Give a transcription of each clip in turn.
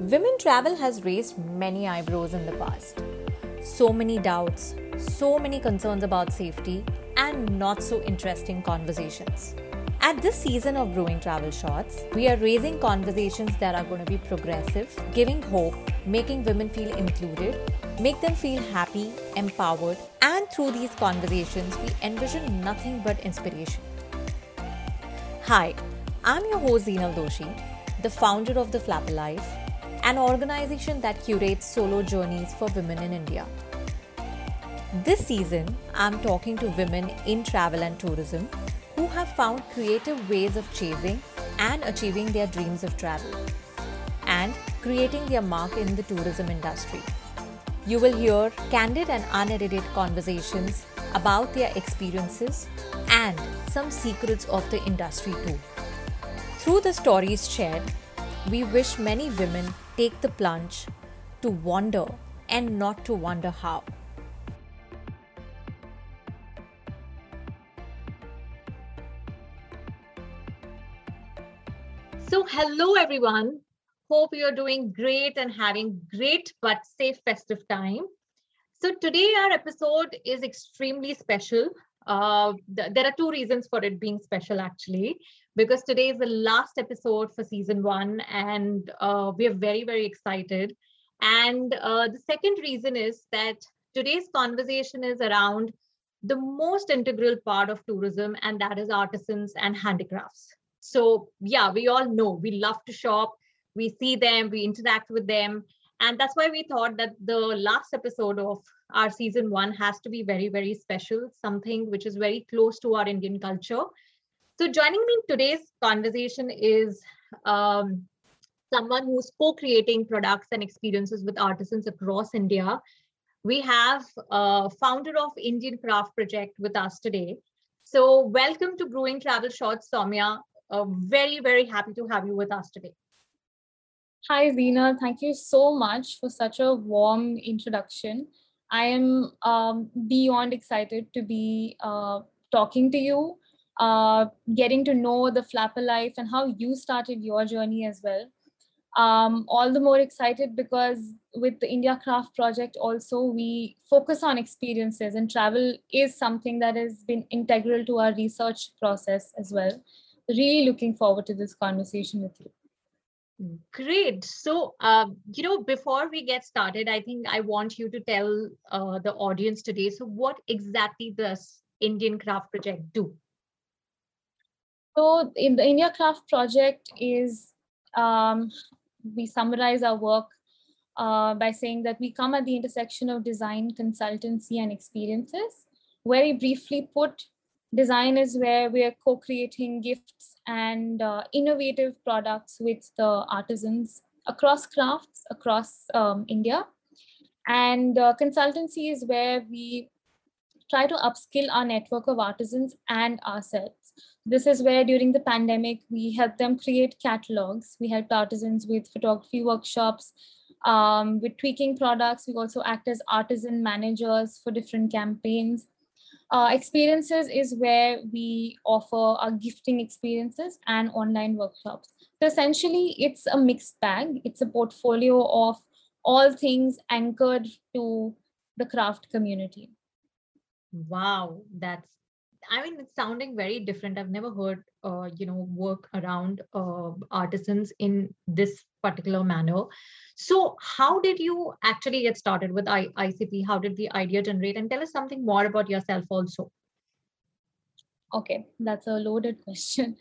Women travel has raised many eyebrows in the past. So many doubts, so many concerns about safety, and not so interesting conversations. At this season of Brewing Travel Shorts, we are raising conversations that are going to be progressive, giving hope, making women feel included, make them feel happy, empowered, and through these conversations, we envision nothing but inspiration. Hi, I'm your host Zeenal Doshi, the founder of The Flapper Life an organization that curates solo journeys for women in India. This season, I'm talking to women in travel and tourism who have found creative ways of chasing and achieving their dreams of travel and creating their mark in the tourism industry. You will hear candid and unedited conversations about their experiences and some secrets of the industry too. Through the stories shared, we wish many women take the plunge to wonder and not to wonder how. So, hello everyone. Hope you're doing great and having great but safe festive time. So, today our episode is extremely special. Uh, th- there are two reasons for it being special, actually because today is the last episode for season one, and uh, we are very, very excited. And uh, the second reason is that today's conversation is around the most integral part of tourism, and that is artisans and handicrafts. So, yeah, we all know we love to shop, we see them, we interact with them. And that's why we thought that the last episode of our season one has to be very, very special, something which is very close to our Indian culture so, joining me in today's conversation is um, someone who's co creating products and experiences with artisans across India. We have a founder of Indian Craft Project with us today. So, welcome to Brewing Travel Shorts, Somya. Uh, very, very happy to have you with us today. Hi, Zeenal. Thank you so much for such a warm introduction. I am um, beyond excited to be uh, talking to you uh, getting to know the flapper life and how you started your journey as well. Um, all the more excited because with the India Craft Project, also we focus on experiences, and travel is something that has been integral to our research process as well. Really looking forward to this conversation with you. Great. So, uh, you know, before we get started, I think I want you to tell uh, the audience today. So, what exactly does Indian Craft Project do? So in the India Craft project is um, we summarize our work uh, by saying that we come at the intersection of design, consultancy, and experiences. Very briefly put, design is where we are co-creating gifts and uh, innovative products with the artisans across crafts across um, India. And uh, consultancy is where we try to upskill our network of artisans and ourselves this is where during the pandemic we helped them create catalogs. We helped artisans with photography workshops um, with tweaking products. We also act as artisan managers for different campaigns. Uh, experiences is where we offer our gifting experiences and online workshops. So essentially it's a mixed bag. It's a portfolio of all things anchored to the craft community. Wow that's I mean, it's sounding very different. I've never heard, uh, you know, work around uh, artisans in this particular manner. So, how did you actually get started with I- ICP? How did the idea generate? And tell us something more about yourself also. Okay, that's a loaded question.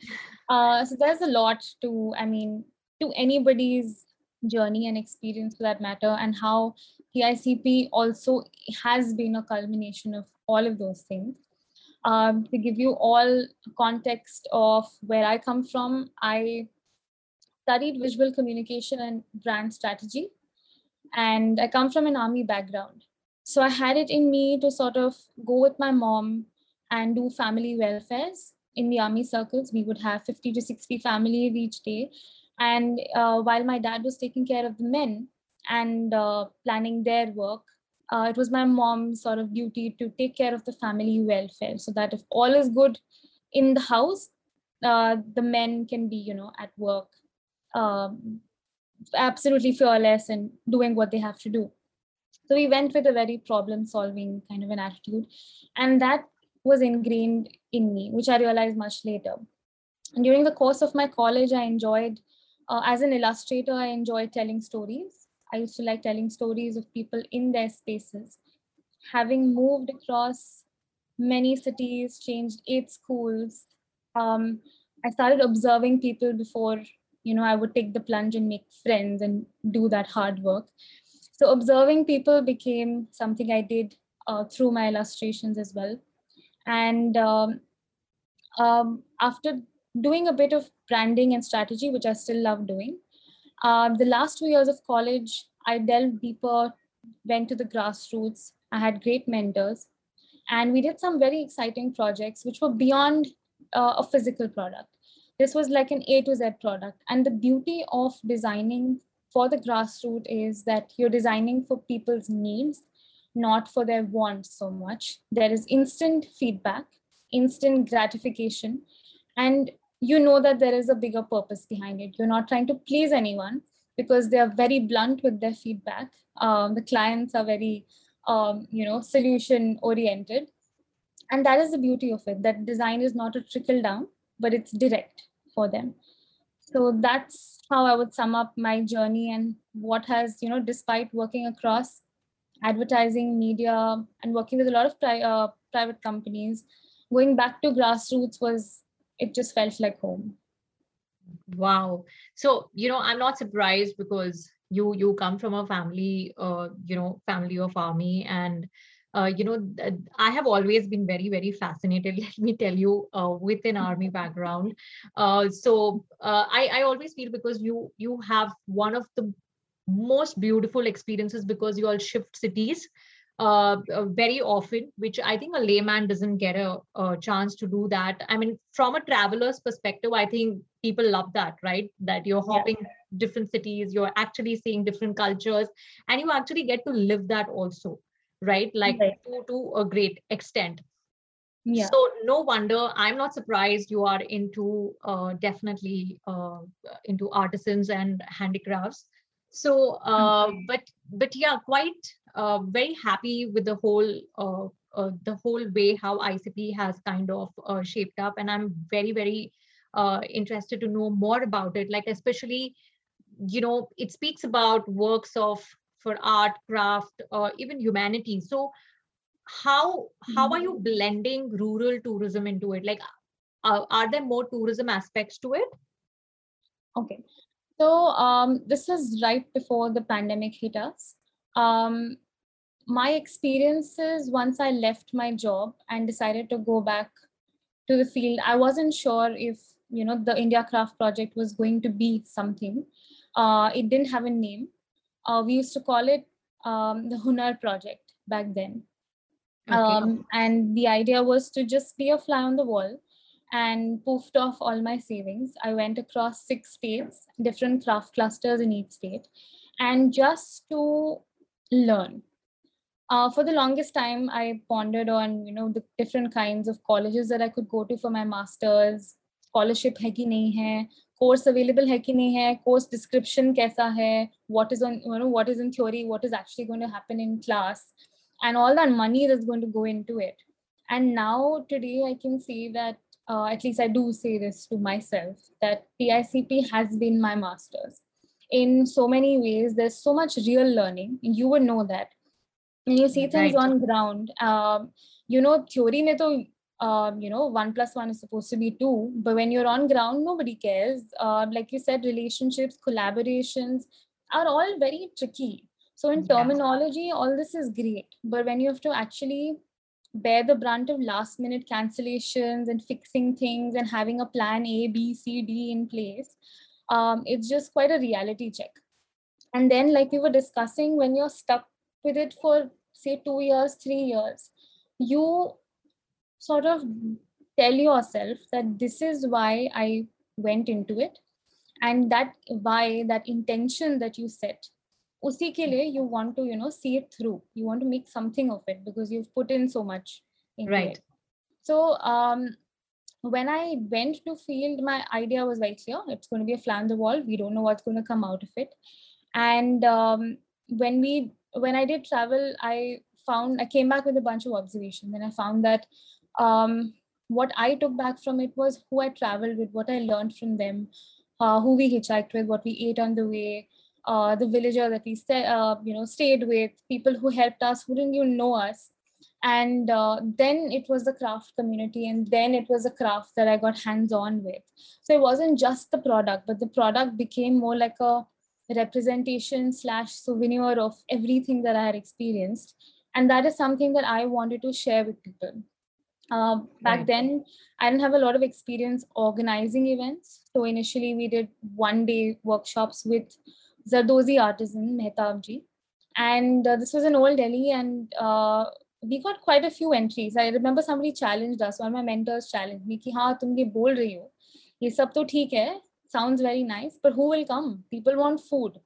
Uh, so, there's a lot to, I mean, to anybody's journey and experience for that matter, and how the ICP also has been a culmination of all of those things um, to give you all context of where I come from, I studied visual communication and brand strategy, and I come from an army background. So I had it in me to sort of go with my mom and do family welfares in the army circles. We would have 50 to 60 families each day. And uh, while my dad was taking care of the men and uh, planning their work, uh, it was my mom's sort of duty to take care of the family welfare so that if all is good in the house uh, the men can be you know at work um, absolutely fearless and doing what they have to do. So we went with a very problem solving kind of an attitude and that was ingrained in me which i realized much later. And during the course of my college i enjoyed uh, as an illustrator i enjoyed telling stories i used to like telling stories of people in their spaces. Having moved across many cities changed eight schools um, i started observing people before you know i would take the plunge and make friends and do that hard work. So observing people became something i did uh, through my illustrations as well. And um, um, after doing a bit of branding and strategy which i still love doing uh, the last two years of college i delved deeper went to the grassroots i had great mentors and we did some very exciting projects which were beyond uh, a physical product this was like an A to Z product. And the beauty of designing for the grassroots is that you're designing for people's needs, not for their wants so much. There is instant feedback, instant gratification, and you know that there is a bigger purpose behind it. You're not trying to please anyone because they are very blunt with their feedback. Um, the clients are very, um, you know, solution oriented. And that is the beauty of it that design is not a trickle down, but it's direct for them so that's how i would sum up my journey and what has you know despite working across advertising media and working with a lot of pri- uh, private companies going back to grassroots was it just felt like home. Wow. So you know i'm not surprised because you you come from a family uh, you know family of army and uh, you know, I have always been very, very fascinated, let me tell you, uh, with an army background. Uh, so uh, I, I always feel because you you have one of the most beautiful experiences because you all shift cities uh, uh, very often, which I think a layman doesn't get a, a, chance to do that. I mean, from a traveler's perspective, I think people love that, right? That you're hopping yeah. different cities, you're actually seeing different cultures, and you actually get to live that also right like right. to to a great extent yeah. so no wonder i'm not surprised you are into uh, definitely uh, into artisans and handicrafts so uh, mm-hmm. but but yeah quite uh, very happy with the whole uh, uh, the whole way how icp has kind of uh, shaped up. And i'm very very uh, interested to know more about it. Like especially you know it speaks about works of for art craft or even humanity. So how how are you mm-hmm. blending rural tourism into it? Like uh, are there more tourism aspects to it? Okay. So um, this is right before the pandemic hit us um, my experiences once i left my job and decided to go back to the field i wasn't sure if you know the india craft project was going to be something uh, it didn't have a name uh, we used to call it um, the Hunar project back then. Okay. Um, and the idea was to just be a fly on the wall and poofed off all my savings. I went across six states, different craft clusters in each state, and just to learn. Uh, for the longest time, I pondered on you know the different kinds of colleges that I could go to for my masters. Scholarship hai ki nahi hai, course available है कि नहीं है course description कैसा है what is on you know what is in theory what is actually going to happen in class and all that money that's going to go into it and now today i can see that uh, at least i do say this to myself that picp has been my masters in so many ways there's so much real learning you would know that when you see things right. on ground um, you know theory mein to um, you know, one plus one is supposed to be two, but when you're on ground, nobody cares. Uh, like you said, relationships, collaborations are all very tricky. So in terminology, all this is great, but when you have to actually bear the brunt of last minute cancellations and fixing things and having a plan A, B, C, D in place, um, it's just quite a reality check. And then, like we were discussing, when you're stuck with it for say two years, three years, you sort of tell yourself that this is why I went into it. And that why, that intention that you set, usi ke liye you want to, you know, see it through. You want to make something of it because you've put in so much right. it. So um, when I went to field, my idea was very clear. It's going to be a fly on the wall. We don't know what's going to come out of it. And um, when we when I did travel, I found I came back with a bunch of observations, and I found that um, what I took back from it was who I traveled with, what I learned from them, uh, who we hitchhiked with, what we ate on the way, uh, the villager that we stay, uh, you know stayed with, people who helped us, who didn't even know us, and uh, then it was the craft community, and then it was a craft that I got hands on with. So it wasn't just the product, but the product became more like a representation slash souvenir of everything that I had experienced, and that is something that I wanted to share with people. Uh, back right. then, I didn't have a lot of experience organizing events. So initially, we did one day workshops with Zardozi artisan Mehtabji. And uh, this was in Old Delhi, and uh, we got quite a few entries. I remember somebody challenged us, one of my mentors challenged me, कि हाँ तुम ये बोल रही हो, ये सब तो ठीक है, sounds very nice, but who will come? People want food.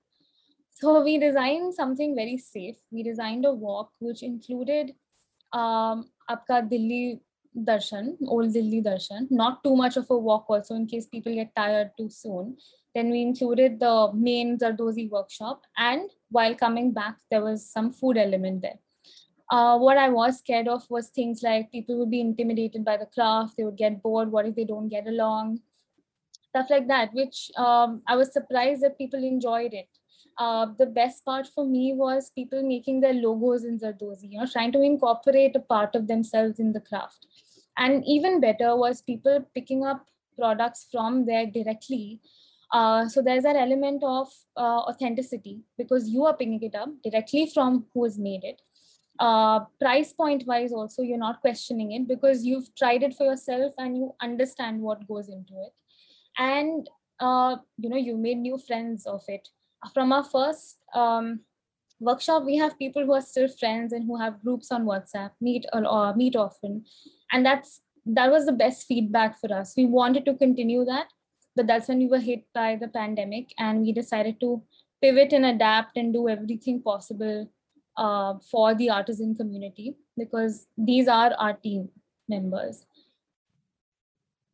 So we designed something very safe. We designed a walk which included um, आपका Delhi darshan, old Delhi darshan, not too much of a walk also in case people get tired too soon. Then we included the main Zardozi workshop, and while coming back, there was some food element there. Uh, what I was scared of was things like people would be intimidated by the craft, they would get bored. What if they don't get along? Stuff like that, which um, I was surprised that people enjoyed it. Uh, the best part for me was people making their logos in Zardozi, you know, trying to incorporate a part of themselves in the craft. And even better was people picking up products from there directly uh, so there's that element of uh, authenticity because you are picking it up directly from who has made it. Uh, price point wise, also, you're not questioning it because you've tried it for yourself and you understand what goes into it. And, uh, you know, you made new friends of it. From our first um, workshop, we have people who are still friends and who have groups on WhatsApp, meet or, or meet often. And that's that was the best feedback for us. We wanted to continue that but that's when we were hit by the pandemic and we decided to pivot and adapt and do everything possible uh, for the artisan community because these are our team members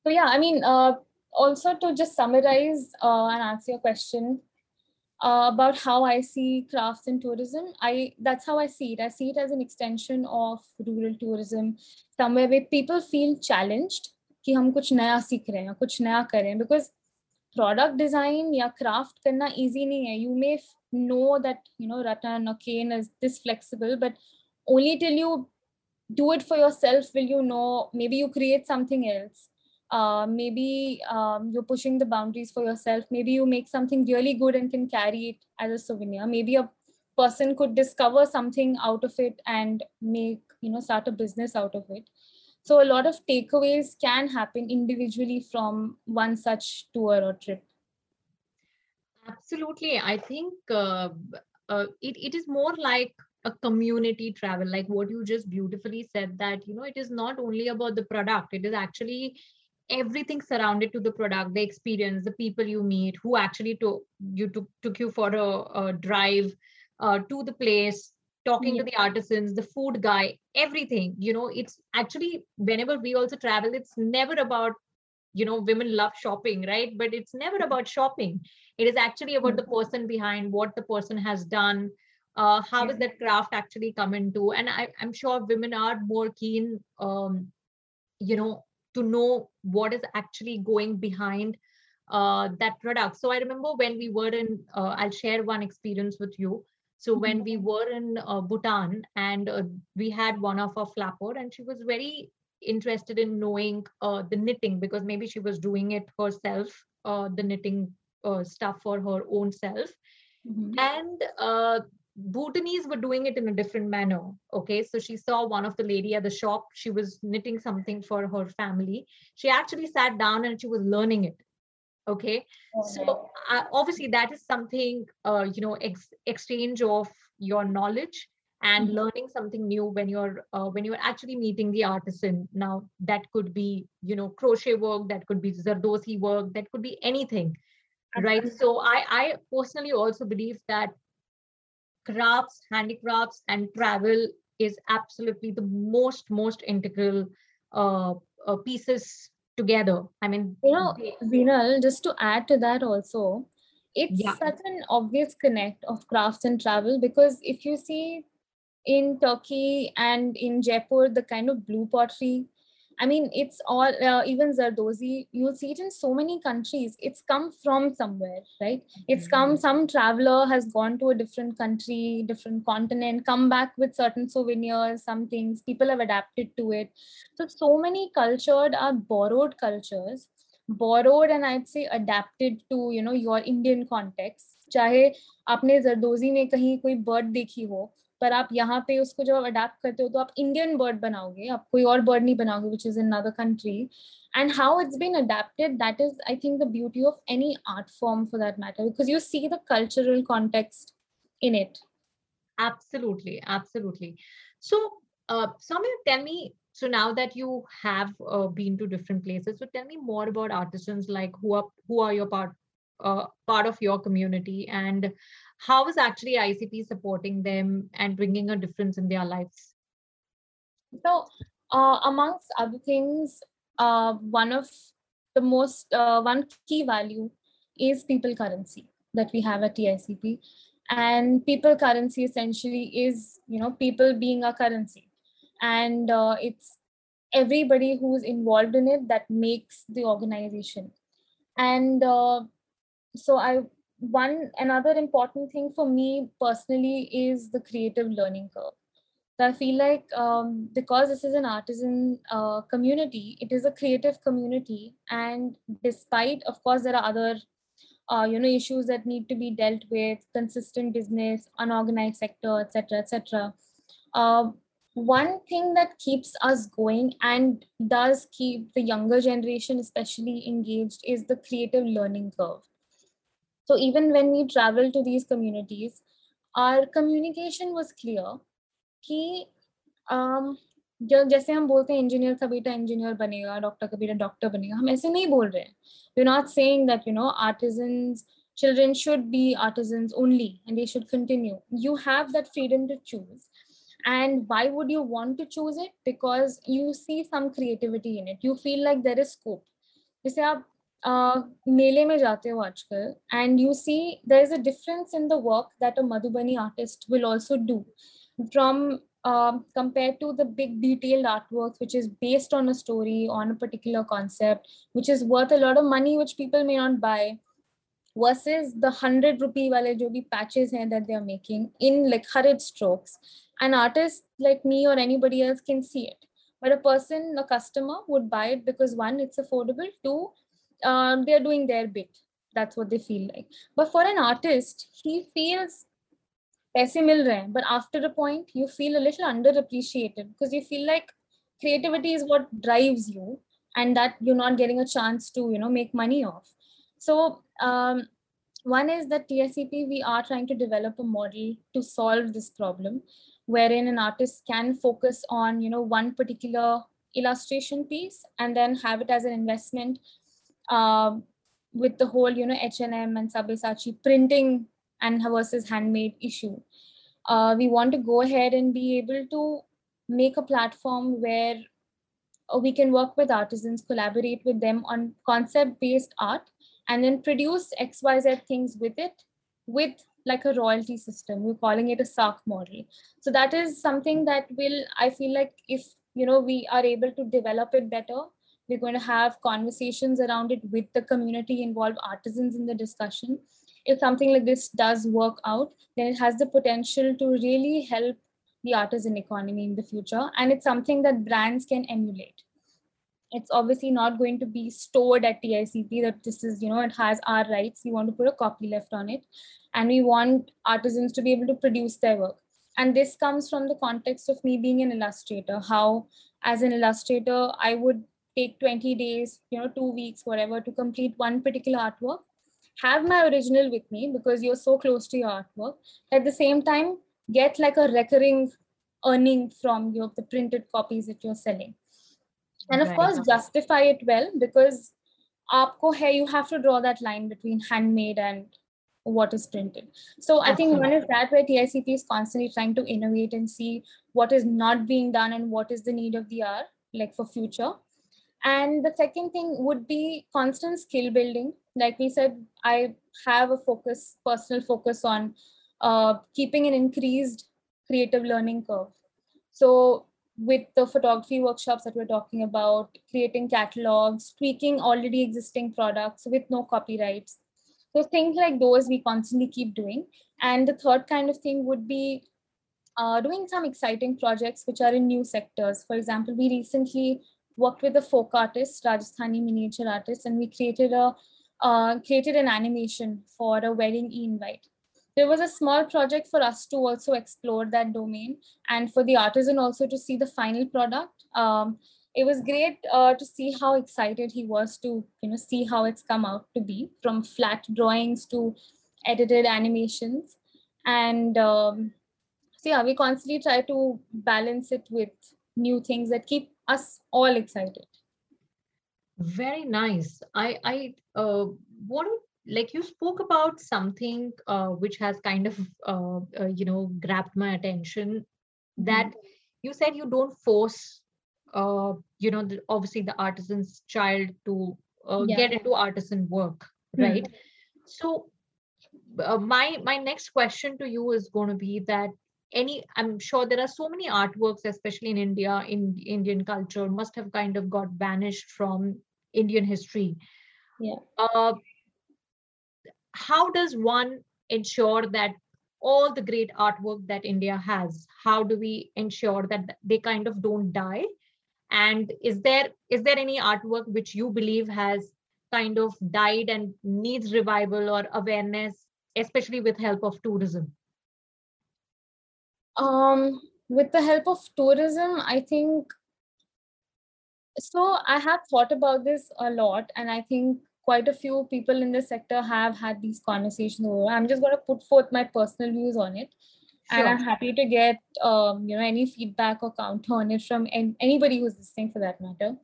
so yeah i mean uh, also to just summarize uh, and answer your question uh, about how I see crafts and tourism. I that's how I see it. I see it as an extension of rural tourism, somewhere where people feel challenged कि हम कुछ नया सीख रहे हैं कुछ नया करें बिकॉज प्रोडक्ट डिजाइन या क्राफ्ट करना इजी नहीं है you may know that you know rattan or cane is this flexible but only till you do it for yourself will you know maybe you create something else. Uh, maybe um, you're pushing the boundaries for yourself. Maybe you make something really good and can carry it as a souvenir. Maybe a person could discover something out of it and make you know start a business out of it. So a lot of takeaways can happen individually from one such tour or trip. Absolutely. I think uh, uh, it, it is more like a community travel, like what you just beautifully said that, you know, it is not only about the product, it is actually everything surrounded to the product, the experience, the people you meet, who actually took you took, took you for a, a drive uh, to the place, talking yeah. to the artisans the food guy everything you know it's actually whenever we also travel it's never about you know women love shopping right? But it's never about shopping. It is actually about the person behind what the person has done uh, how that craft actually come into? And I, i'm sure women are more keen um, you know to know what is actually going behind uh, that product. So i remember when we were in uh, i'll share one experience with you. So when mm-hmm. we were in uh, Bhutan and uh, we had one of our flapper and she was very interested in knowing uh, the knitting because maybe she was doing it herself, uh, the knitting uh, stuff for her own self. Mm-hmm. And uh, Bhutanese were doing it in a different manner. Okay, so she saw one of the lady at the shop. She was knitting something for her family. She actually sat down and she was learning it okay oh, so uh, obviously that is something uh, you know ex- exchange of your knowledge and mm-hmm. learning something new when you're uh, when you're actually meeting the artisan now that could be you know crochet work that could be zardosi work that could be anything right so i i personally also believe that crafts handicrafts and travel is absolutely the most most integral uh, uh, pieces together i mean you know Zeenal, just to add to that also it's Yeah. such an obvious connect of crafts and travel because if you see in turkey and in jaipur the kind of blue pottery i mean it's all uh, even zardozi you'll see it in so many countries it's come from somewhere right it's come some traveler has gone to a different country different continent come back with certain souvenirs some things people have adapted to it so so many cultured are borrowed cultures borrowed and i'd say adapted to you know your indian context चाहे आपने जरदोजी में कहीं कोई bird देखी हो पर आप यहाँ पे उसको जब अडेप्ट करते हो तो आप इंडियन बर्ड बनाओगे आप कोई और बर्ड नहीं बनाओगे which is in other country and how it's been adapted that is i think the beauty of any art form for that matter because you see the cultural context in it Absolutely, absolutely. So, uh, Samir, tell me. So now that you have uh, been to different places, so tell me more about artisans. Like who are who are your part uh, part of your community, and how is actually ICP supporting them and bringing a difference in their lives? So, uh, amongst other things, uh, one of the most uh, one key value is people currency that we have at TICP, and people currency essentially is you know people being a currency, and uh, it's everybody who's involved in it that makes the organization, and uh, so I one another important thing for me personally is the creative learning curve so I feel like um, because this is an artisan uh, community, it is a creative community, and despite, of course, there are other, uh, you know, issues that need to be dealt with, consistent business, unorganized sector, etc., etc. Uh, one thing that keeps us going and does keep the younger generation especially engaged is the creative learning curve. So even when we travel to these communities, our communication was clear कि um, जो जैसे हम बोलते हैं engineer का बेटा engineer बनेगा doctor का बेटा डॉक्टर बनेगा हम ऐसे नहीं बोल रहे हैं we not saying that you know artisans children should be artisans only and they should continue you have that freedom to choose and why would you want to choose it because you see some creativity in it you feel like there is scope जैसे आप uh, मेले में जाते हो आजकल and you see there is a difference in the work that a madhubani artist will also do from um, compared to the big detailed artwork which is based on a story on a particular concept which is worth a lot of money which people may not buy versus the 100 rupee wale jo bhi patches hain that they are making in like hurried strokes an artist like me or anybody else can see it but a person a customer would buy it because one it's affordable two um, they're doing their bit that's what they feel like but for an artist he feels पैसे मिल रहे हैं but after a point you feel a little underappreciated because you feel like creativity is what drives you and that you're not getting a chance to you know make money off so um, one is that tscp we are trying to develop a model to solve this problem wherein an artist can focus on you know one particular illustration piece and then have it as an investment uh, with the whole you know h&m and sabyasachi printing and versus handmade issue. Uh, we want to go ahead and be able to make a platform where uh, we can work with artisans, collaborate with them on concept based art, and then produce XYZ things with it with like a royalty system. We're calling it a SARC model. So that is something that will, I feel like if you know we are able to develop it better, we're going to have conversations around it with the community, involve artisans in the discussion, if something like this does work out, then it has the potential to really help the artisan economy in the future. And it's something that brands can emulate. It's obviously not going to be stored at TICP that this is, you know, it has our rights. We want to put a copy left on it. And we want artisans to be able to produce their work. And this comes from the context of me being an illustrator, how as an illustrator, I would take 20 days, you know, two weeks, whatever, to complete one particular artwork have my original with me because you're so close to your artwork. At the same time, get like a recurring earning from your the printed copies that you're selling. And of Right. course, justify it well because aapko hai, you have to draw that line between handmade and what is printed. So I think one is that where TICP is constantly trying to innovate and see what is not being done and what is the need of the hour, like for future. And the second thing would be constant skill building. Like we said i have a focus personal focus on uh, keeping an increased creative learning curve. So with the photography workshops that we're talking about creating catalogs tweaking already existing products with no copyrights. So things like those we constantly keep doing. And the third kind of thing would be uh, doing some exciting projects which are in new sectors. For example we recently worked with a folk artist, Rajasthani miniature artist, and we created a uh, created an animation for a wedding invite. There was a small project for us to also explore that domain and for the artisan also to see the final product. Um, it was great uh, to see how excited he was to you know see how it's come out to be from flat drawings to edited animations and um, so yeah we constantly try to balance it with new things that keep us all excited very nice i i uh, want to like you spoke about something uh, which has kind of uh, uh, you know grabbed my attention that mm-hmm. you said you don't force uh, you know the, obviously the artisan's child to uh, yeah. get into artisan work right mm-hmm. so uh, my my next question to you is going to be that any i'm sure there are so many artworks especially in india in indian culture must have kind of got banished from indian history. Yeah. Uh, how does one ensure that all the great artwork that india has how do we ensure that they kind of don't die? And is there is there any artwork which you believe has kind of died and needs revival or awareness especially with help of tourism um, with the help of tourism, I think so. I have thought about this a lot, and I think quite a few people in the sector have had these conversations over. I'm just going to put forth my personal views on it. Sure. And I'm happy to get um, you know any feedback or counter on it from anybody who's listening for that matter.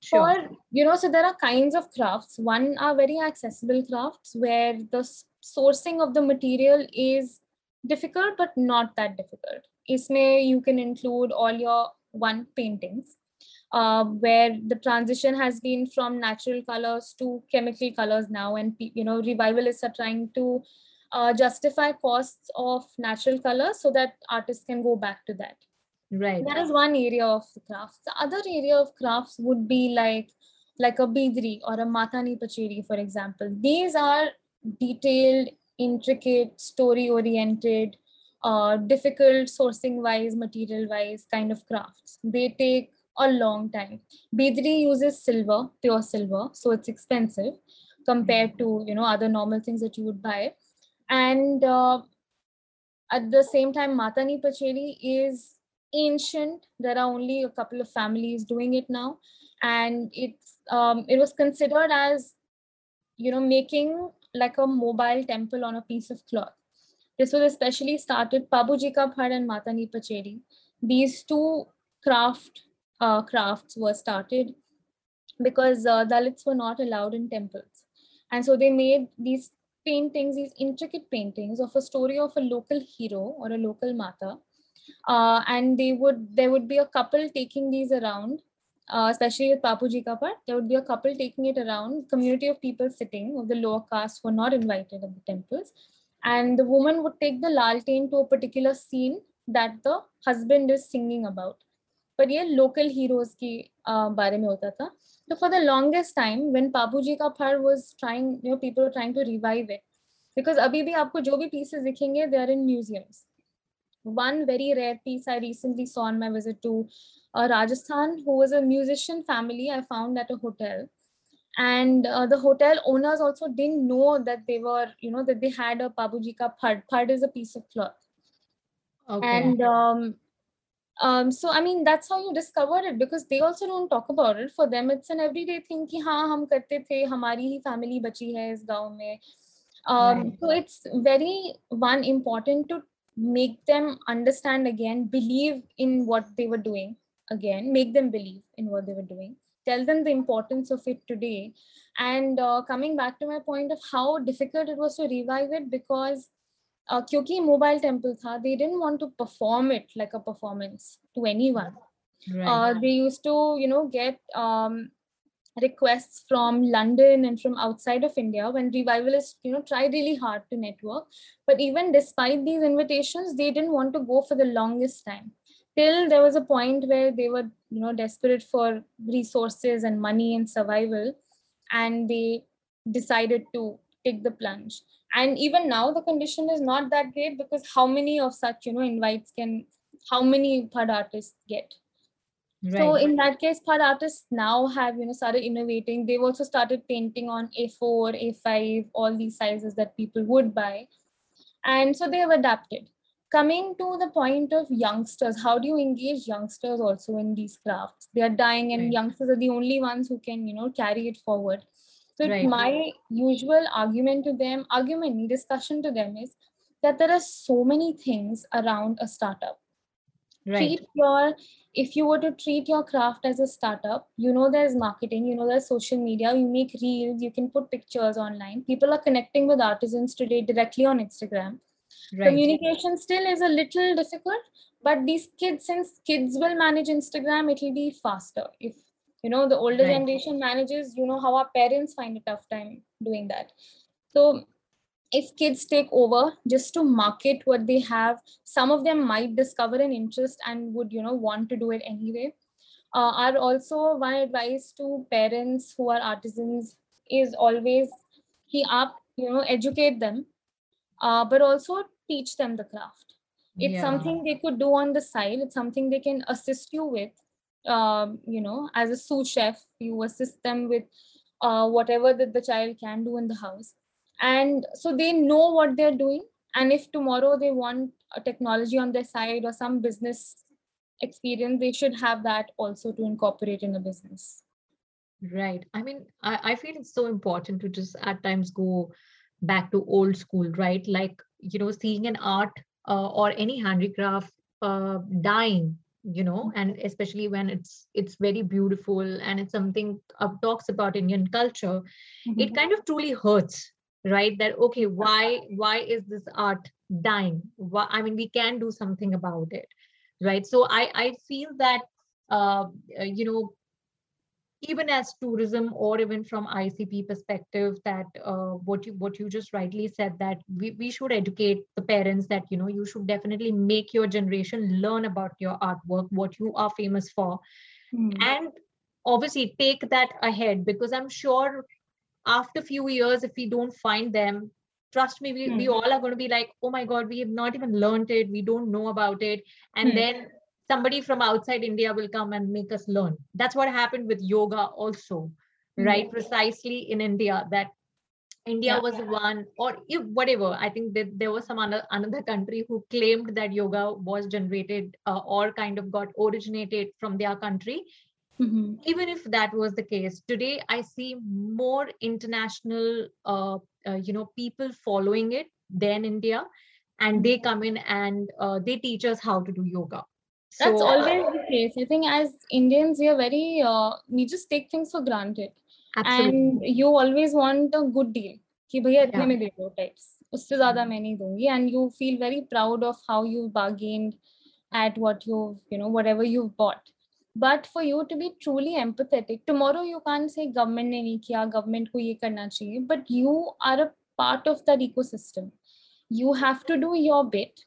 Sure. For you know, so there are kinds of crafts. One are very accessible crafts where the sourcing of the material is difficult but not that difficult. isme you can include all your one paintings uh, where the transition has been from natural colors to chemical colors now and you know revivalists are trying to uh, justify costs of natural colors so that artists can go back to that. Right. That is one area of the crafts. The other area of crafts would be like like a bidri or a matani pacheri for example. These are detailed intricate, story oriented, uh, difficult sourcing wise, material wise kind of crafts. They take a long time. Bidri uses silver, pure silver, so it's expensive compared to you know other normal things that you would buy. And uh, at the same time, Matani Pacheri is ancient. There are only a couple of families doing it now, and it's um, it was considered as you know making like a mobile temple on a piece of cloth. This was especially started Pabuji Ka Phad and Matani Pacheri. These two craft uh, crafts were started because uh, Dalits were not allowed in temples. And so they made these paintings, these intricate paintings of a story of a local hero or a local mata. Uh, and they would there would be a couple taking these around uh, especially with Pabuji Ka Phad, there would be a couple taking it around, community of people sitting of the lower caste who are not invited at the temples. And the woman would take the laltain to a particular scene that the husband is singing about. But yeah, local heroes ki बारे में होता था तो for the longest time when Pabuji का was trying, you know, people were trying to revive it, because, अभी भी आपको जो भी pieces दिखेंगे they are in museums one very rare piece I recently saw on my visit to uh, Rajasthan, who was a musician family I found at a hotel. And uh, the hotel owners also didn't know that they were, you know, that they had a Pabuji ka phad. Phad is a piece of cloth. Okay. And um, um, so, I mean, that's how you discover it because they also don't talk about it. For them, it's an everyday thing ki haan, hum karte the, hamari hi family bachi hai is gaon mein. Um, right. So it's very, one, important to make them understand again, believe in what they were doing again make them believe in what they were doing tell them the importance of it today and uh, coming back to my point of how difficult it was to revive it because uh, क्योंकि mobile temple tha, they didn't want to perform it like a performance to anyone right. uh, they used to you know get um, requests from London and from outside of India when revivalists, you know, try really hard to network. But even despite these invitations, they didn't want to go for the longest time. Till there was a point where they were, you know, desperate for resources and money and survival, and they decided to take the plunge. And even now, the condition is not that great because how many of such, you know, invites can how many Phad artists get? Right. So in that case, Phad artists now have you know started innovating. They've also started painting on A4, A5, all these sizes that people would buy, and so they have adapted. Coming to the point of youngsters, how do you engage youngsters also in these crafts? They are dying, and right. youngsters are the only ones who can you know carry it forward. So right. my usual argument to them, argument discussion to them is that there are so many things around a startup right. treat your if you were to treat your craft as a startup you know there's marketing you know there's social media you make reels you can put pictures online people are connecting with artisans today directly on instagram right. communication still is a little difficult but these kids since kids will manage instagram it will be faster if you know the older right. generation manages you know how our parents find a tough time doing that so if kids take over just to market what they have some of them might discover an interest and would you know want to do it anyway. Uh, are also one advice to parents who are artisans is always he up you know educate them uh, but also teach them the craft. It's yeah. something they could do on the side. It's something they can assist you with um, you know as a sous chef you assist them with uh, whatever that the child can do in the house and so they know what they're doing. And if tomorrow they want a technology on their side or some business experience they should have that also to incorporate in a business. Right. I mean I, I feel it's so important to just at times go back to old school right? Like you know seeing an art uh, or any handicraft uh, dying you know and especially when it's it's very beautiful and it's something uh, talks about indian culture mm-hmm. it kind of truly hurts right? That okay why why is this art dying? Why, i mean we can do something about it right? So i i feel that uh, you know even as tourism or even from icp perspective that uh, what you what you just rightly said that we, we should educate the parents that you know you should definitely make your generation learn about your artwork what you are famous for. Mm. and obviously take that ahead because i'm sure after a few years if we don't find them trust me we, mm. we hmm. all are going to be like oh my god we have not even learned it we don't know about it and mm. then somebody from outside india will come and make us learn that's what happened with yoga also mm. right precisely in india that india yeah. was the one or if, whatever i think that there was some other, another country who claimed that yoga was generated uh, or kind of got originated from their country Mm-hmm. Even if that was the case, today I see more international, uh, uh, you know, people following it than India, and they mm-hmm. come in and uh, they teach us how to do yoga. So, That's always the case. I think as Indians, we are very uh, we just take things for granted, absolutely. and you always want a good deal. कि भैया इतने में दे दो types उससे ज्यादा मैं नहीं दूंगी and you feel very proud of how you bargained at what you you know whatever you've but for you to be truly empathetic tomorrow you can't say government ne nahi kiya government ko ye karna chahiye but you are a part of that ecosystem. You have to do your bit.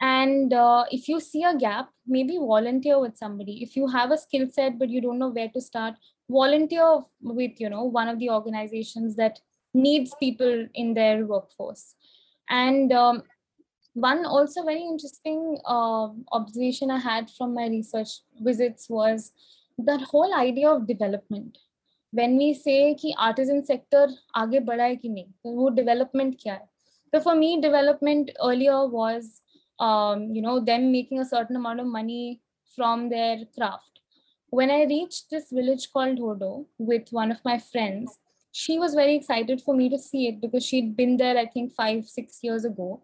And uh, if you see a gap maybe volunteer with somebody. If you have a skill set but you don't know where to start volunteer with you know one of the organizations that needs people in their workforce. And um, one also very interesting uh, observation I had from my research visits was that whole idea of development. When we say that artisan sector aage bada hai ki nahi, wo development kya hai? So for me, development earlier was um, you know them making a certain amount of money from their craft. When I reached this village called Hodo with one of my friends, she was very excited for me to see it because she'd been there, I think, five, six years ago.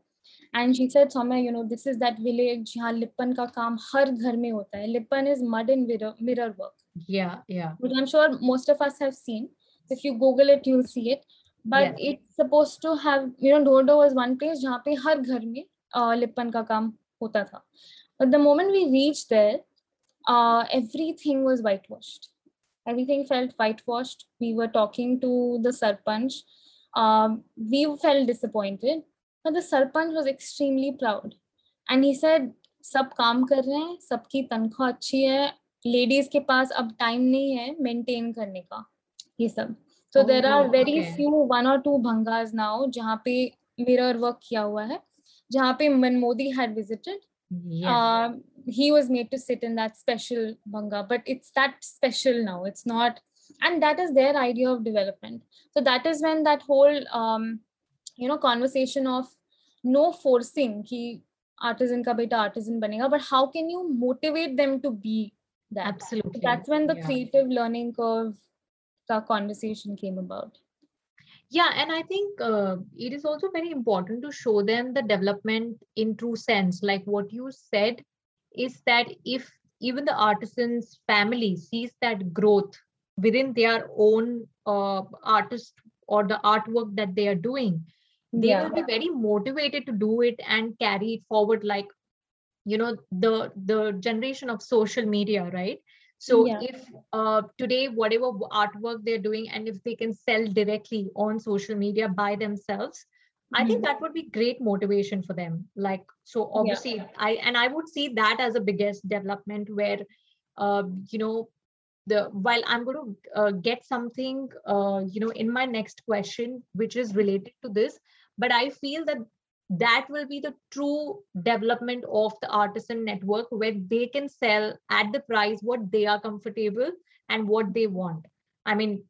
And she said Soumya you know this is that village जहाँ लिपन का काम हर घर में होता है लिपन is mud and mirror, mirror work yeah yeah which I'm sure most of us have seen if you google it you'll see it but yes. it's supposed to have you know Dodo was one place जहाँ पे हर घर में uh, लिपन का काम होता था but the moment we reached there uh, everything was whitewashed everything felt whitewashed we were talking to the sarpanch um, we felt disappointed but the sarpanch was extremely proud and he said सब काम कर रहे हैं सबकी तनख्वाह अच्छी है ladies के पास अब टाइम नहीं है मेंटेन करने का ये सब so oh, there are very okay. few one or two bhangas now जहाँ पे mirror work किया हुआ है जहाँ पे had visited yes. uh, he was made to sit in that special banga but it's that special now it's not and that is their idea of development so that is when that whole um, you know conversation of no forcing ki artisan ka beta artisan banega but how can you motivate them to be that? Absolutely. That's when the yeah. creative learning curve the conversation came about. Yeah and i think uh, it is also very important to show them the development in true sense. Like what you said is that if even the artisan's family sees that growth within their own uh, artist or the artwork that they are doing they yeah. will be very motivated to do it and carry it forward like you know the the generation of social media right so yeah. if uh, today whatever artwork they're doing and if they can sell directly on social media by themselves i think mm-hmm. that would be great motivation for them like so obviously yeah. i and i would see that as a biggest development where uh, you know the while i'm going to uh, get something uh, you know in my next question which is related to this but i feel that that will be the true development of the artisan network where they can sell at the price what they are comfortable and what they want. I mean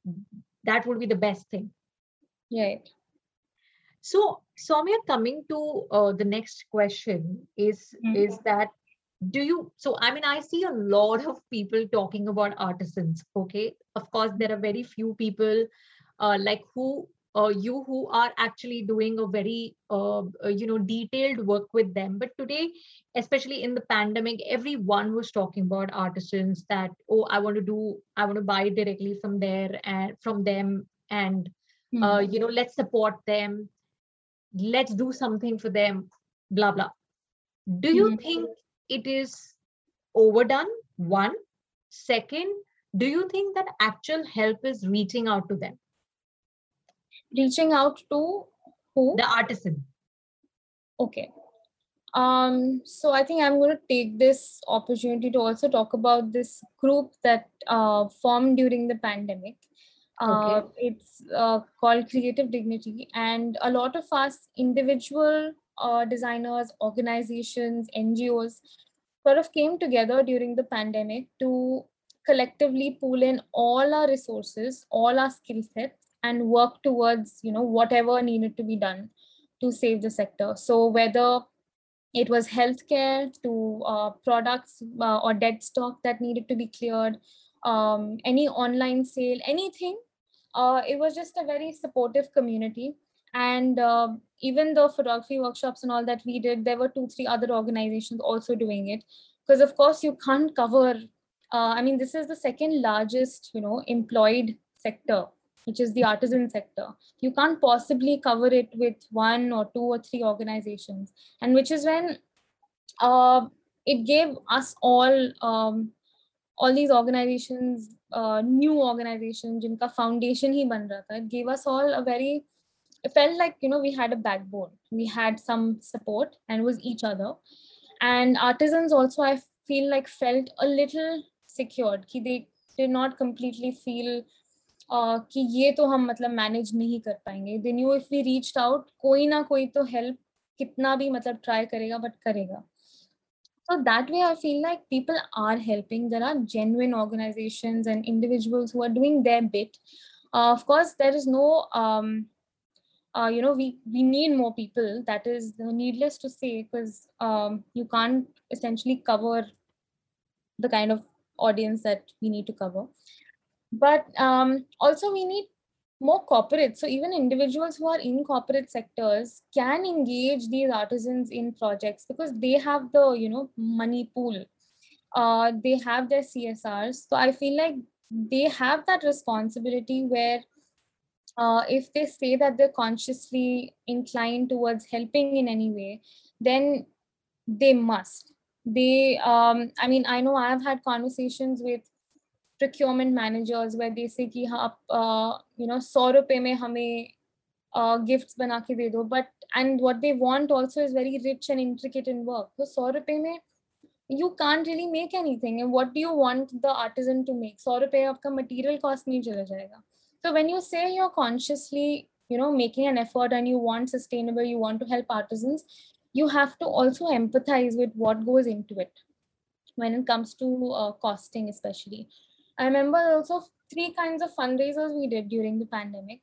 that would be the best thing. Right. So Soumya, coming to uh, the next question is mm-hmm. is that do you so i mean i see a lot of people talking about artisans okay? Of course there are very few people uh, like who uh, you who are actually doing a very uh, uh, you know detailed work with them. But today especially in the pandemic everyone was talking about artisans that oh i want to do i want to buy directly from there and from them and mm-hmm. you know let's support them. Let's do something for them blah blah. Do you mm-hmm. think it is overdone? One. Second do you think that actual help is reaching out to them reaching out to who? The artisan. Okay. Um, so I think I'm going to take this opportunity to also talk about this group that uh, formed during the pandemic. Uh, okay. It's uh, called Creative Dignity, and a lot of us individual uh, designers, organizations, NGOs sort of came together during the pandemic to collectively pool in all our resources, all our skill sets, and work towards you know whatever needed to be done to save the sector. So whether it was healthcare to uh, products uh, or dead stock that needed to be cleared um, any online sale anything uh, it was just a very supportive community. And uh, even the photography workshops and all that we did there were two three other organizations also doing it. Because of course you can't cover uh, i mean this is the second largest you know employed sector which is the artisan sector. You can't possibly cover it with one or two or three organizations, and which is when uh, it gave us all um, all these organizations, uh, new organizations, jinka foundation hi ban raha tha, it gave us all a very it felt like you know we had a backbone. We had some support and was each other. And artisans also i feel like felt a little secured. They did not completely feel कि ये तो हम मतलब manage नहीं कर पाएँगे। Then you if we reach out कोई ना कोई तो हेल्प कितना भी मतलब ट्राई करेगा बट करेगा। So that way I feel like people are helping there are genuine organisation and individuals who doing their bit of course there is no you know we we need more people that is needless to to say because um, you can't essentially cover the kind of audience that we but um, also we need more corporates. So even individuals who are in corporate sectors can engage these artisans in projects because they have the you know money pool. Uh, they have their csrs so i feel like they have that responsibility where uh, if they say that they're consciously inclined towards helping in any way then they must. They um, i mean i know i've had conversations with procurement managers where they say कि हाँ uh, you know सौ रुपए में हमें uh, gifts बना के दे दो but and what they want also is very rich and intricate in work तो सौ रुपए में you can't really make anything and what do you want the artisan to make सौ रुपए आपका material cost नहीं चला जाएगा so when you say you're consciously you know making an effort and you want sustainable you want to help artisans you have to also empathize with what goes into it when it comes to uh, costing especially i remember also three kinds of fundraisers we did during the pandemic.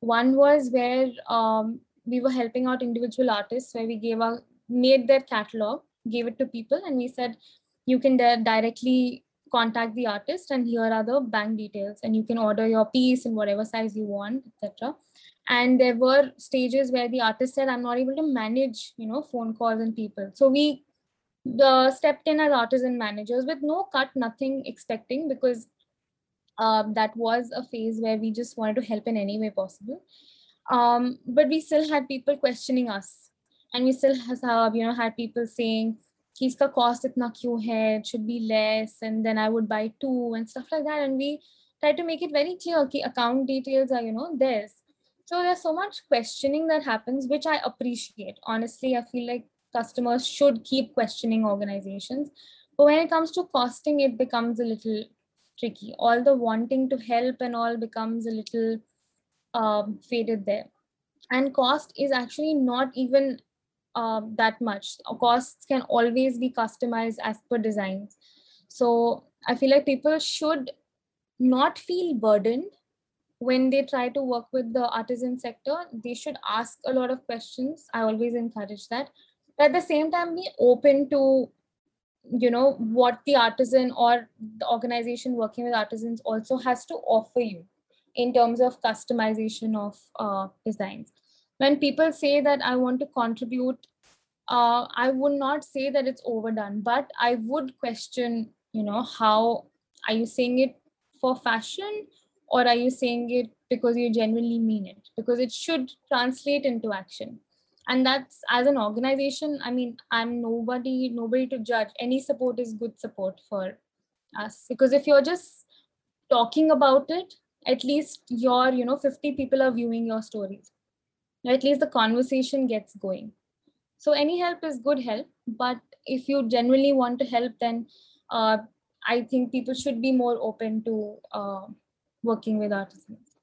One was where um, we were helping out individual artists where we gave our made their catalog gave it to people and we said you can di- directly contact the artist and here are the bank details and you can order your piece in whatever size you want etc and there were stages where the artist said i'm not able to manage you know phone calls and people. So we uh, stepped in as artisan managers with no cut nothing expecting because um, that was a phase where we just wanted to help in any way possible. Um, but we still had people questioning us. And we still have uh, you know had people saying kiska cost itna kyun hai? It should be less and then i would buy two and stuff like that. And we tried to make it very clear ki account details are you know this. so there's so much questioning that happens which i appreciate. Honestly i feel like customers should keep questioning organizations. But when it comes to costing it becomes a little tricky all the wanting to help and all becomes a little um, faded there and cost is actually not even uh, that much. Costs can always be customized as per designs. So I feel like people should not feel burdened when they try to work with the artisan sector. They should ask a lot of questions. I always encourage that. But at the same time, be open to you know what the artisan or the organization working with artisans also has to offer you in terms of customization of uh, designs when people say that I want to contribute, uh, I would not say that it's overdone, but I would question, you know, how are you saying it for fashion or are you saying it because you genuinely mean it? Because it should translate into action. And that's as an organization, I mean, I'm nobody, nobody to judge. Any support is good support for us. Because if you're just talking about it, at least your, you know, 50 people are viewing your stories at least the conversation gets going so any help is good help but if you genuinely want to help then uh, i think people should be more open to uh, working with artisans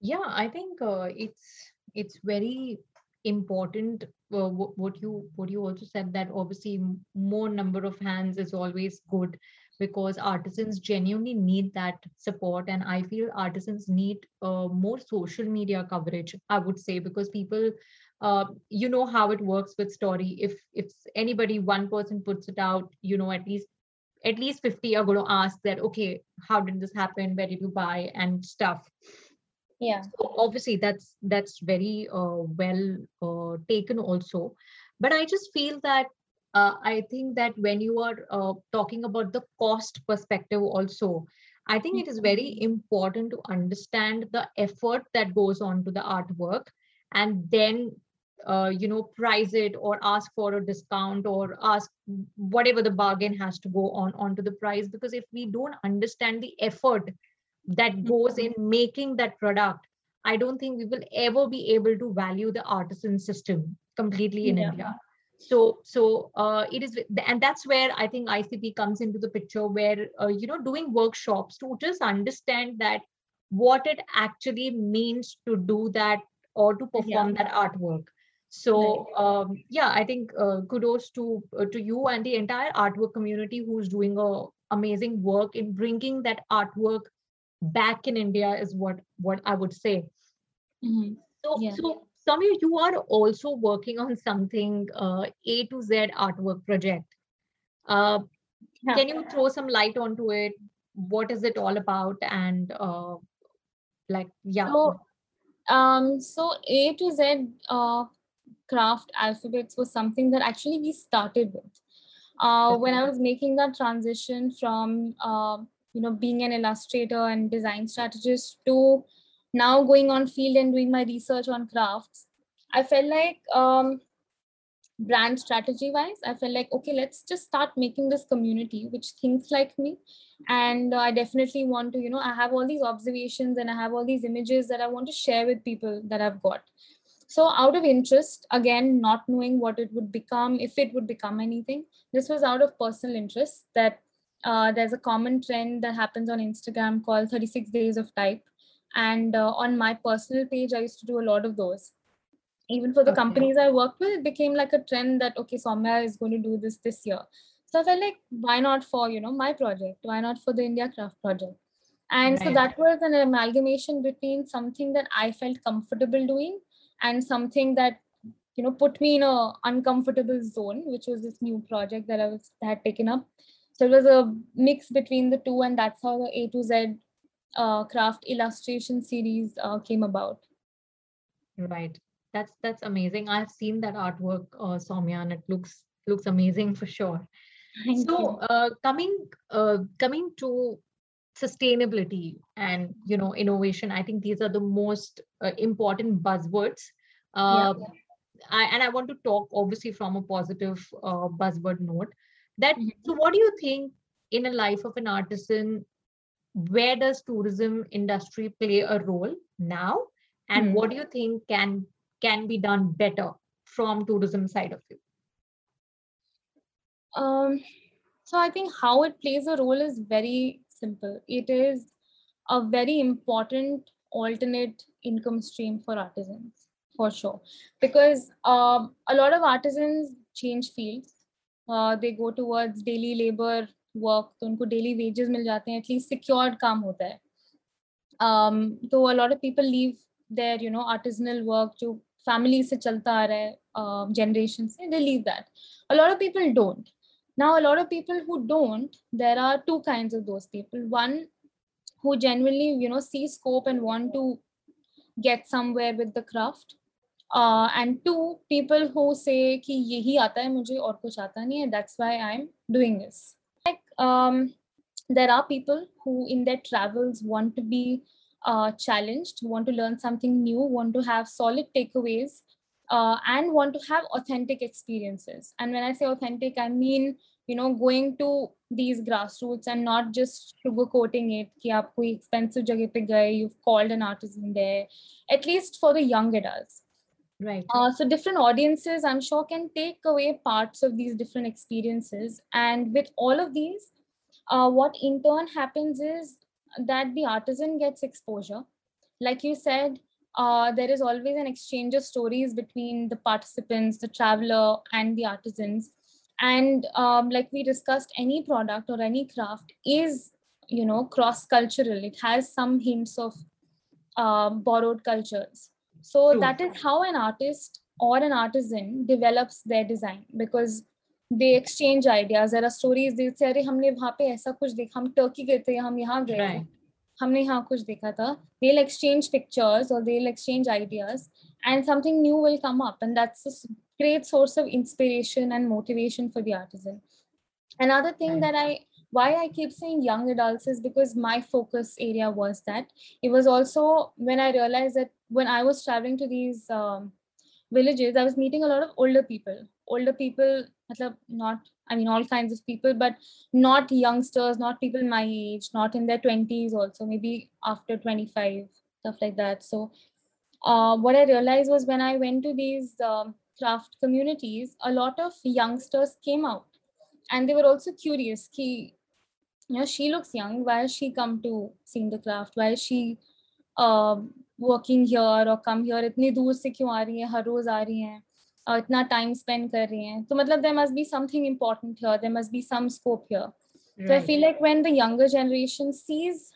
yeah i think uh, it's it's very important uh, what you what you also said that obviously more number of hands is always good because artisans genuinely need that support and i feel artisans need uh, more social media coverage i would say because people uh, you know how it works with story. If if anybody one person puts it out you know at least at least 50 are going to ask that okay how did this happen? Where did you buy? and stuff yeah. So obviously that's that's very uh, well uh, taken also. But i just feel that uh, I think that when you are uh, talking about the cost perspective, also, I think it is very Mm-hmm. important to understand the effort that goes on to the artwork and then uh, you know price it or ask for a discount or ask whatever the bargain has to go on onto the price. Because if we don't understand the effort that goes in Mm-hmm. making that product i don't think we will ever be able to value the artisan system completely in Yeah. india so so uh, it is and that's where i think icp comes into the picture where uh, you know doing workshops to just understand that what it actually means to do that or to perform that artwork so um, yeah i think uh, kudos to uh, to you and the entire artwork community who's doing a amazing work in bringing that artwork back in india is what what i would say Mhm. so Yeah. so Samir, you are also working on something uh, A to Z artwork project. Uh, Yeah. Can you throw some light onto it? What is it all about? And uh, like, yeah, So, um, so A to Z uh, craft alphabets was something that actually we started with. Uh, when I was making that transition from uh, you know being an illustrator and design strategist to now going on field and doing my research on crafts, I felt like um, brand strategy wise i felt like okay let's just start making this community which thinks like me. And uh, i definitely want to you know i have all these observations and i have all these images that i want to share with people that i've got. So out of interest again not knowing what it would become if it would become anything this was out of personal interest that uh, there's a common trend that happens on instagram called 36 days of type and uh, on my personal page i used to do a lot of those even for the okay. companies I worked with, it became like a trend that okay, Soumya is going to do this this year. So I felt like, why not for you know my project? Why not for the India Craft project? And right. so that was an amalgamation between something that I felt comfortable doing and something that you know put me in a uncomfortable zone, which was this new project that I was that had taken up. So it was a mix between the two, and that's how the A to Z uh, craft illustration series uh, came about. Right. That's that's amazing. I've seen that artwork uh, Soumya and it looks looks amazing for sure. Thank so uh, coming uh, coming to sustainability and you know innovation i think these are the most uh, important buzzwords. Uh, yeah. I, and i want to talk obviously from a positive uh, buzzword note that mm-hmm. so what do you think in a life of an artisan where does tourism industry play a role now and mm-hmm. what do you think can can be done better from tourism side of view? Um, so I think how it plays a role is very simple. It is a very important alternate income stream for artisans for sure because um, a lot of artisans change fields they go to towards daily labour work तो उनको daily wages मिल जाते हैं at least secured काम होता है। तो a lot of people leave there you know artisanal work जो family से चलता आ रहा है जनरेशन से they leave that a lot of people don't now a lot of people who don't there are two kind of those people one who generally you know see scope and want to get somewhere with the craft Uh, and two people who say कि यही आता है मुझे और कुछ आता नहीं है why I'm doing this like um, there are people who in their travels want to be uh, challenged, want to learn something new, want to have solid takeaways, uh, and want to have authentic experiences. And when I say authentic, I mean you know going to these grassroots and not just sugarcoating it कि आप कोई expensive जगह पे गए you've called an artisan there at least for the young adults right uh, so different audiences i'm sure can take away parts of these different experiences and with all of these uh, what in turn happens is that the artisan gets exposure. Like you said, uh, there is always an exchange of stories between the participants, the traveler, and the artisans. And um, like we discussed, any product or any craft is, you know, cross cultural. It has some hints of uh, borrowed cultures So True. that is how an artist or an artisan develops their design because they exchange ideas there are stories they say अरे हमने वहाँ पे ऐसा कुछ देखा हम Turkey गए थे हम यहाँ गए थे हमने यहाँ कुछ देखा था they'll exchange pictures or they'll exchange ideas and something new will come up and that's a great source of inspiration and motivation for the artisan another thing right. that i why i keep saying young adults is because my focus area was that. It was also when i realized that when i was traveling to these um, villages i was meeting a lot of older people. Older people not i mean all kinds of people but not youngsters not people my age not in their 20s also maybe after 25 stuff like that. So uh, what i realized was when i went to these um, craft communities a lot of youngsters came out. And they were also curious. Ki, you know she looks young why has she come to see the craft why is she uh, working here or come here इतनी दूर से क्यों आ रही है हर रोज आ रही हैं इतना time spend कर रही हैं तो मतलब there must be something important here there must be some scope here so i feel like when the younger generation sees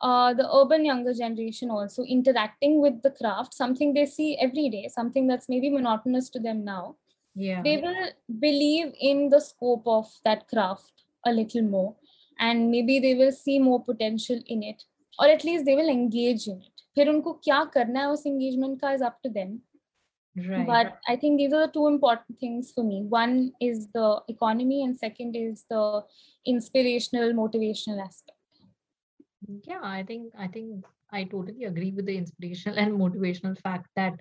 uh, the urban younger generation also interacting with the craft something they see every day something that's maybe monotonous to them now yeah they will believe in the scope of that craft a little more and maybe they will see more potential in it or at least they will engage in it फिर उनको क्या करना है उस engagement का is up to them Right. But I think these are the two important things for me. One is the economy, and second is the inspirational, motivational aspect. Yeah, I think I think I totally agree with the inspirational and motivational fact that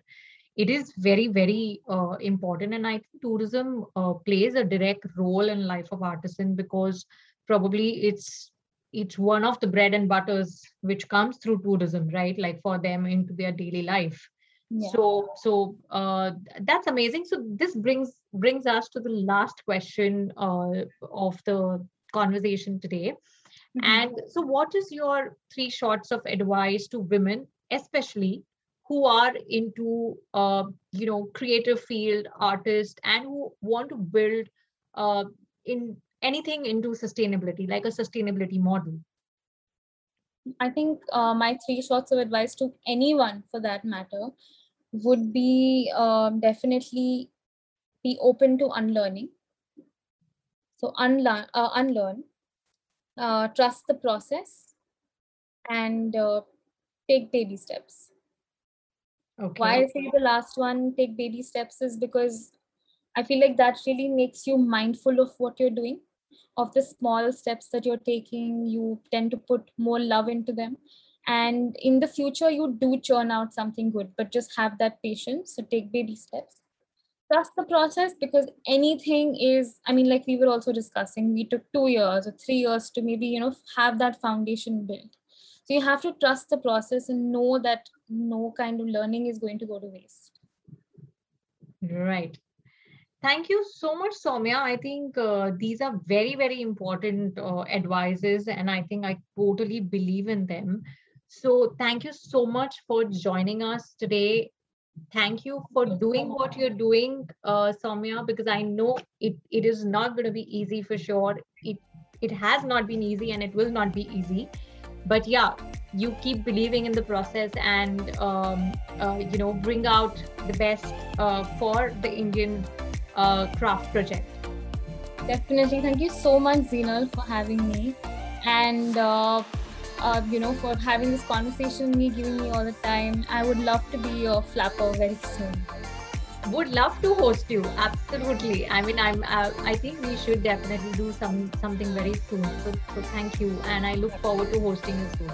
it is very very uh, important and i think tourism uh, plays a direct role in life of artisan because probably it's it's one of the bread and butters which comes through tourism right like for them into their daily life yeah. so so uh, that's amazing so this brings brings us to the last question uh, of the conversation today mm-hmm. and so what is your three shots of advice to women especially who are into uh, you know creative field artists and who want to build uh, in anything into sustainability like a sustainability model? I think uh, my three shots of advice to anyone for that matter would be um, definitely be open to unlearning. So unlearn uh, unlearn uh, trust the process and uh, take baby steps. Okay. Why I say the last one, take baby steps, is because I feel like that really makes you mindful of what you're doing, of the small steps that you're taking. You tend to put more love into them. And in the future, you do churn out something good, but just have that patience. So take baby steps. Trust the process because anything is, I mean, like we were also discussing, we took two years or three years to maybe, you know, have that foundation built so you have to trust the process and know that no kind of learning is going to go to waste right thank you so much soumya. I think uh, these are very very important uh, advices and i think i totally believe in them. So thank you so much for joining us today. Thank you for doing what you're doing uh, soumya because i know it, it is not going to be easy for sure. It it has not been easy and it will not be easy. But yeah you keep believing in the process and um, uh, you know bring out the best uh, for the indian uh, craft project. Definitely. Thank you so much Zeenal for having me. And uh, uh, you know for having this conversation with me giving me all the time. I would love to be your flapper very soon. Would love to host you. Absolutely. I mean i'm uh, i think we should definitely do some something very soon. So, so thank you. And i look forward to hosting you soon